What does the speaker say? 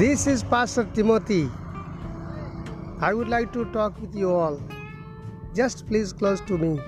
This is Pastor Timothy. I would like to talk with you all. Just please close to me.